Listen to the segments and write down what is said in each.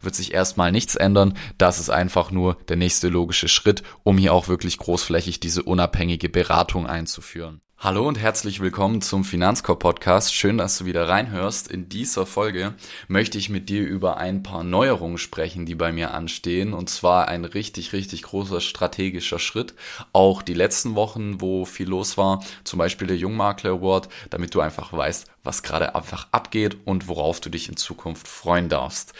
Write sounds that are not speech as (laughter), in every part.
wird sich erstmal nichts ändern. Das ist einfach nur der nächste logische Schritt, um hier auch wirklich großflächig diese unabhängige Beratung einzuführen. Hallo und herzlich willkommen zum Finanzkorb Podcast. Schön, dass du wieder reinhörst. In dieser Folge möchte ich mit dir über ein paar Neuerungen sprechen, die bei mir anstehen. Und zwar ein richtig, richtig großer strategischer Schritt. Auch die letzten Wochen, wo viel los war, zum Beispiel der Jungmakler Award, damit du einfach weißt, was gerade einfach abgeht und worauf du dich in Zukunft freuen darfst.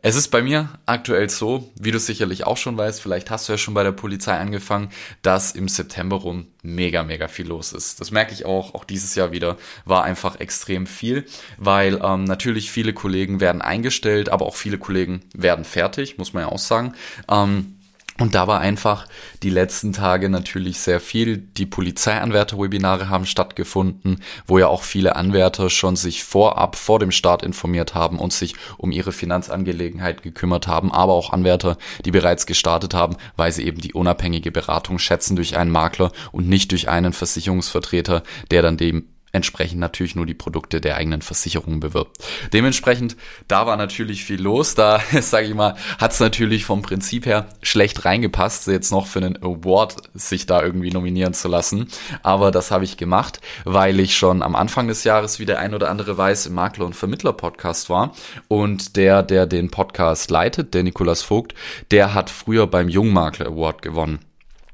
Es ist bei mir aktuell so, wie du sicherlich auch schon weißt, vielleicht hast du ja schon bei der Polizei angefangen, dass im September rum mega, mega viel los ist. Das merke ich auch, auch dieses Jahr wieder war einfach extrem viel, weil ähm, natürlich viele Kollegen werden eingestellt, aber auch viele Kollegen werden fertig, muss man ja auch sagen. Ähm, und da war einfach die letzten Tage natürlich sehr viel. Die Polizeianwärter-Webinare haben stattgefunden, wo ja auch viele Anwärter schon sich vorab, vor dem Start informiert haben und sich um ihre Finanzangelegenheit gekümmert haben, aber auch Anwärter, die bereits gestartet haben, weil sie eben die unabhängige Beratung schätzen durch einen Makler und nicht durch einen Versicherungsvertreter, der dann dem entsprechend natürlich nur die Produkte der eigenen Versicherung bewirbt. Dementsprechend, da war natürlich viel los. Da, (laughs) sage ich mal, hat es natürlich vom Prinzip her schlecht reingepasst, jetzt noch für einen Award sich da irgendwie nominieren zu lassen. Aber das habe ich gemacht, weil ich schon am Anfang des Jahres, wie der ein oder andere weiß, im Makler- und Vermittler-Podcast war. Und der, der den Podcast leitet, der Nikolas Vogt, der hat früher beim Jungmakler Award gewonnen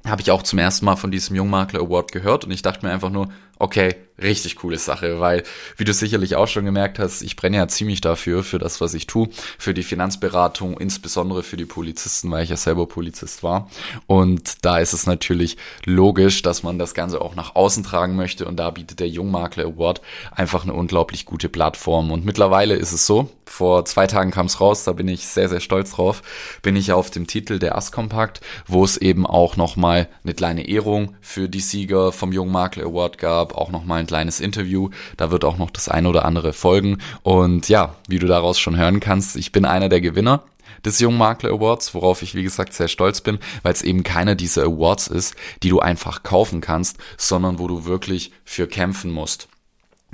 habe ich auch zum ersten Mal von diesem Jungmakler Award gehört und ich dachte mir einfach nur, okay, richtig coole Sache, weil, wie du sicherlich auch schon gemerkt hast, ich brenne ja ziemlich dafür, für das, was ich tue, für die Finanzberatung, insbesondere für die Polizisten, weil ich ja selber Polizist war. Und da ist es natürlich logisch, dass man das Ganze auch nach außen tragen möchte und da bietet der Jungmakler Award einfach eine unglaublich gute Plattform. Und mittlerweile ist es so, vor zwei Tagen kam es raus, da bin ich sehr, sehr stolz drauf, bin ich auf dem Titel der Askompakt, wo es eben auch nochmal eine kleine Ehrung für die Sieger vom Jungmakler Award gab, auch nochmal ein kleines Interview. Da wird auch noch das eine oder andere folgen. Und ja, wie du daraus schon hören kannst, ich bin einer der Gewinner des Jungen Makler Awards, worauf ich wie gesagt sehr stolz bin, weil es eben keiner dieser Awards ist, die du einfach kaufen kannst, sondern wo du wirklich für kämpfen musst.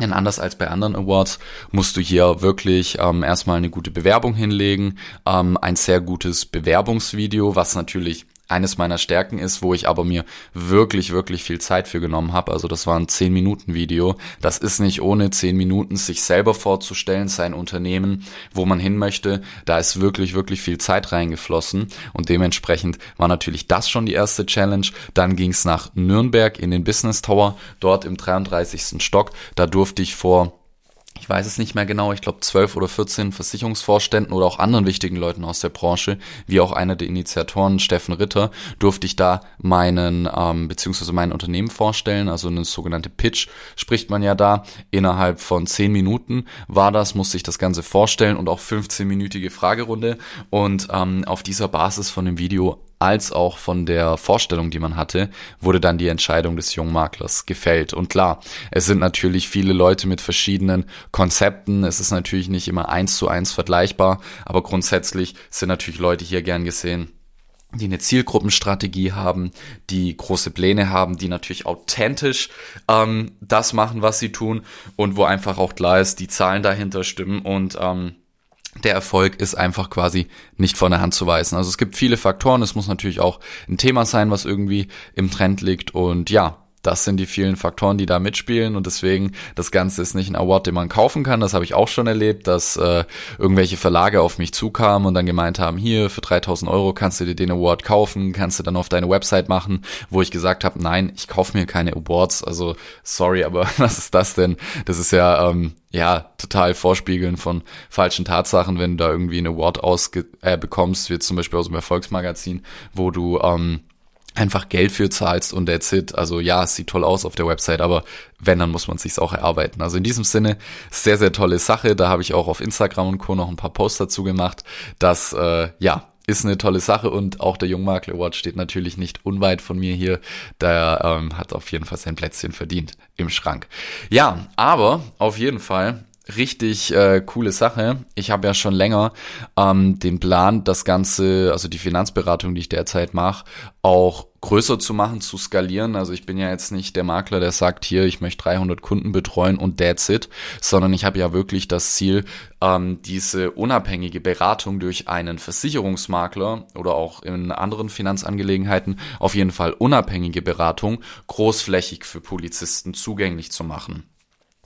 Denn anders als bei anderen Awards musst du hier wirklich ähm, erstmal eine gute Bewerbung hinlegen, ähm, ein sehr gutes Bewerbungsvideo, was natürlich eines meiner Stärken ist, wo ich aber mir wirklich, wirklich viel Zeit für genommen habe. Also das war ein 10 Minuten Video. Das ist nicht ohne 10 Minuten sich selber vorzustellen, sein Unternehmen, wo man hin möchte. Da ist wirklich, wirklich viel Zeit reingeflossen und dementsprechend war natürlich das schon die erste Challenge. Dann ging es nach Nürnberg in den Business Tower, dort im 33. Stock. Da durfte ich vor ich weiß es nicht mehr genau, ich glaube zwölf oder 14 Versicherungsvorständen oder auch anderen wichtigen Leuten aus der Branche, wie auch einer der Initiatoren, Steffen Ritter, durfte ich da meinen, ähm, beziehungsweise mein Unternehmen vorstellen, also eine sogenannte Pitch spricht man ja da. Innerhalb von zehn Minuten war das, musste ich das Ganze vorstellen und auch 15-minütige Fragerunde. Und ähm, auf dieser Basis von dem Video als auch von der Vorstellung, die man hatte, wurde dann die Entscheidung des Jungmaklers gefällt. Und klar, es sind natürlich viele Leute mit verschiedenen Konzepten. Es ist natürlich nicht immer eins zu eins vergleichbar, aber grundsätzlich sind natürlich Leute hier gern gesehen, die eine Zielgruppenstrategie haben, die große Pläne haben, die natürlich authentisch ähm, das machen, was sie tun und wo einfach auch klar ist, die Zahlen dahinter stimmen und ähm, der Erfolg ist einfach quasi nicht von der Hand zu weisen. Also es gibt viele Faktoren. Es muss natürlich auch ein Thema sein, was irgendwie im Trend liegt. Und ja, das sind die vielen Faktoren, die da mitspielen und deswegen das Ganze ist nicht ein Award, den man kaufen kann. Das habe ich auch schon erlebt, dass äh, irgendwelche Verlage auf mich zukamen und dann gemeint haben, hier für 3000 Euro kannst du dir den Award kaufen, kannst du dann auf deine Website machen, wo ich gesagt habe, nein, ich kaufe mir keine Awards. Also sorry, aber (laughs) was ist das denn? Das ist ja ähm, ja total Vorspiegeln von falschen Tatsachen, wenn du da irgendwie einen Award ausge äh, bekommst, wie zum Beispiel aus dem Erfolgsmagazin, wo du ähm, einfach Geld für zahlst und that's it. Also ja, es sieht toll aus auf der Website, aber wenn, dann muss man sich's auch erarbeiten. Also in diesem Sinne, sehr, sehr tolle Sache. Da habe ich auch auf Instagram und Co. noch ein paar Posts dazu gemacht. Das, äh, ja, ist eine tolle Sache und auch der Jungmakler Award steht natürlich nicht unweit von mir hier. Der ähm, hat auf jeden Fall sein Plätzchen verdient im Schrank. Ja, aber auf jeden Fall richtig äh, coole Sache. Ich habe ja schon länger ähm, den Plan, das Ganze, also die Finanzberatung, die ich derzeit mache, auch größer zu machen, zu skalieren. Also ich bin ja jetzt nicht der Makler, der sagt, hier, ich möchte 300 Kunden betreuen und that's it, sondern ich habe ja wirklich das Ziel, ähm, diese unabhängige Beratung durch einen Versicherungsmakler oder auch in anderen Finanzangelegenheiten auf jeden Fall unabhängige Beratung großflächig für Polizisten zugänglich zu machen.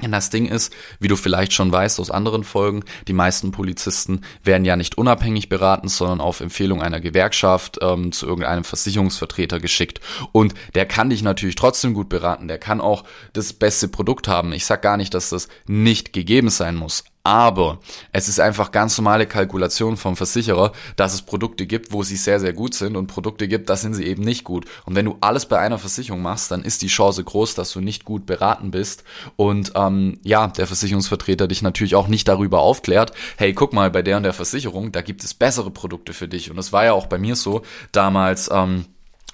Und das Ding ist, wie du vielleicht schon weißt aus anderen Folgen, die meisten Polizisten werden ja nicht unabhängig beraten, sondern auf Empfehlung einer Gewerkschaft ähm, zu irgendeinem Versicherungsvertreter geschickt. Und der kann dich natürlich trotzdem gut beraten, der kann auch das beste Produkt haben. Ich sag gar nicht, dass das nicht gegeben sein muss. Aber es ist einfach ganz normale Kalkulation vom Versicherer, dass es Produkte gibt, wo sie sehr, sehr gut sind und Produkte gibt, da sind sie eben nicht gut. Und wenn du alles bei einer Versicherung machst, dann ist die Chance groß, dass du nicht gut beraten bist und ähm, ja, der Versicherungsvertreter dich natürlich auch nicht darüber aufklärt, hey, guck mal, bei der und der Versicherung, da gibt es bessere Produkte für dich. Und es war ja auch bei mir so damals. Ähm,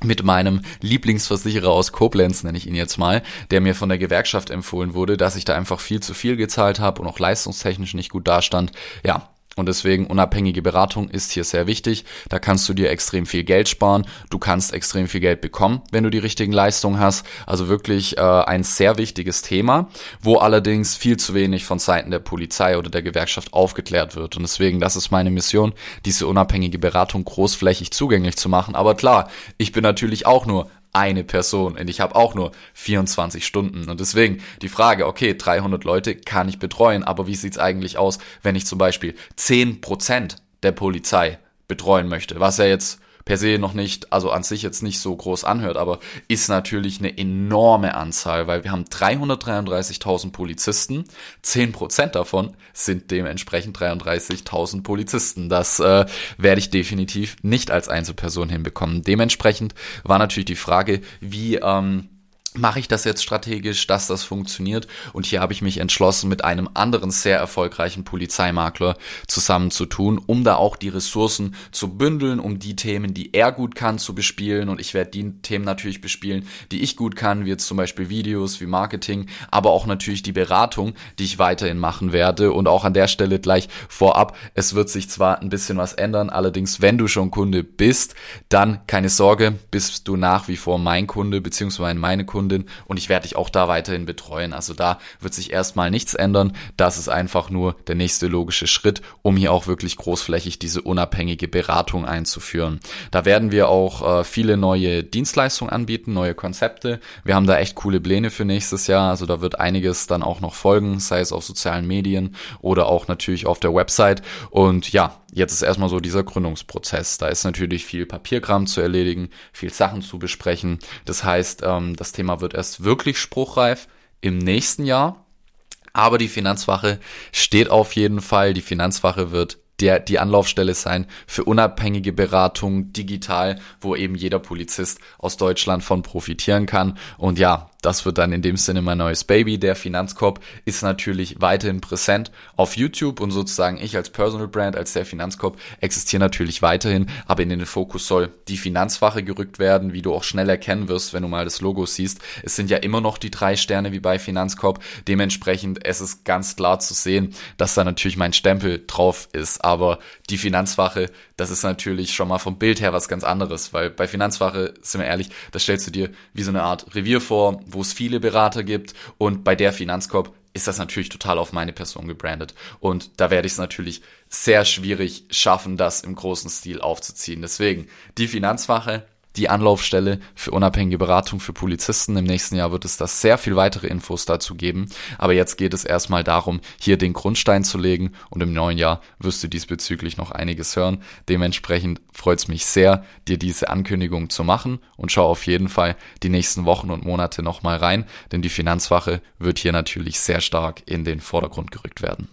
mit meinem Lieblingsversicherer aus Koblenz, nenne ich ihn jetzt mal, der mir von der Gewerkschaft empfohlen wurde, dass ich da einfach viel zu viel gezahlt habe und auch leistungstechnisch nicht gut dastand. Ja, und deswegen unabhängige Beratung ist hier sehr wichtig. Da kannst du dir extrem viel Geld sparen. Du kannst extrem viel Geld bekommen, wenn du die richtigen Leistungen hast. Also wirklich äh, ein sehr wichtiges Thema, wo allerdings viel zu wenig von Seiten der Polizei oder der Gewerkschaft aufgeklärt wird. Und deswegen, das ist meine Mission, diese unabhängige Beratung großflächig zugänglich zu machen. Aber klar, ich bin natürlich auch nur eine Person und ich habe auch nur 24 Stunden. Und deswegen die Frage, okay, 300 Leute kann ich betreuen, aber wie sieht's eigentlich aus, wenn ich zum Beispiel 10% der Polizei betreuen möchte, was ja jetzt per se noch nicht, also an sich jetzt nicht so groß anhört, aber ist natürlich eine enorme Anzahl, weil wir haben 333.000 Polizisten, 10% davon sind dementsprechend 33.000 Polizisten. Das äh, werde ich definitiv nicht als Einzelperson hinbekommen. Dementsprechend war natürlich die Frage, wie ähm, mache ich das jetzt strategisch, dass das funktioniert. Und hier habe ich mich entschlossen, mit einem anderen sehr erfolgreichen Polizeimakler zusammenzutun, um da auch die Ressourcen zu bündeln, um die Themen, die er gut kann, zu bespielen. Und ich werde die Themen natürlich bespielen, die ich gut kann, wie jetzt zum Beispiel Videos, wie Marketing, aber auch natürlich die Beratung, die ich weiterhin machen werde. Und auch an der Stelle gleich vorab, es wird sich zwar ein bisschen was ändern, allerdings, wenn du schon Kunde bist, dann keine Sorge, bist du nach wie vor mein Kunde, beziehungsweise meine Kunde Kundin und ich werde dich auch da weiterhin betreuen. Also da wird sich erstmal nichts ändern. Das ist einfach nur der nächste logische Schritt, um hier auch wirklich großflächig diese unabhängige Beratung einzuführen. Da werden wir auch äh, viele neue Dienstleistungen anbieten, neue Konzepte. Wir haben da echt coole Pläne für nächstes Jahr. Also da wird einiges dann auch noch folgen, sei es auf sozialen Medien oder auch natürlich auf der Website. Und ja, jetzt ist erstmal so dieser Gründungsprozess. Da ist natürlich viel Papierkram zu erledigen, viel Sachen zu besprechen. Das heißt, ähm, das Thema wird erst wirklich spruchreif im nächsten Jahr. Aber die Finanzwache steht auf jeden Fall. Die Finanzwache wird der, die Anlaufstelle sein für unabhängige Beratung digital, wo eben jeder Polizist aus Deutschland von profitieren kann. Und ja, das wird dann in dem Sinne mein neues Baby. Der Finanzkorb ist natürlich weiterhin präsent auf YouTube und sozusagen ich als Personal Brand, als der Finanzkorb existiere natürlich weiterhin, aber in den Fokus soll die Finanzwache gerückt werden, wie du auch schnell erkennen wirst, wenn du mal das Logo siehst. Es sind ja immer noch die drei Sterne wie bei Finanzkorb. Dementsprechend es ist ganz klar zu sehen, dass da natürlich mein Stempel drauf ist, aber die Finanzwache, das ist natürlich schon mal vom Bild her was ganz anderes, weil bei Finanzwache, sind wir ehrlich, das stellst du dir wie so eine Art Revier vor, wo es viele Berater gibt und bei der Finanzkorb ist das natürlich total auf meine Person gebrandet. Und da werde ich es natürlich sehr schwierig schaffen, das im großen Stil aufzuziehen. Deswegen die Finanzwache, die Anlaufstelle für unabhängige Beratung für Polizisten. Im nächsten Jahr wird es da sehr viel weitere Infos dazu geben. Aber jetzt geht es erstmal darum, hier den Grundstein zu legen und im neuen Jahr wirst du diesbezüglich noch einiges hören. Dementsprechend freut es mich sehr, dir diese Ankündigung zu machen und schau auf jeden Fall die nächsten Wochen und Monate nochmal rein, denn die Finanzwache wird hier natürlich sehr stark in den Vordergrund gerückt werden.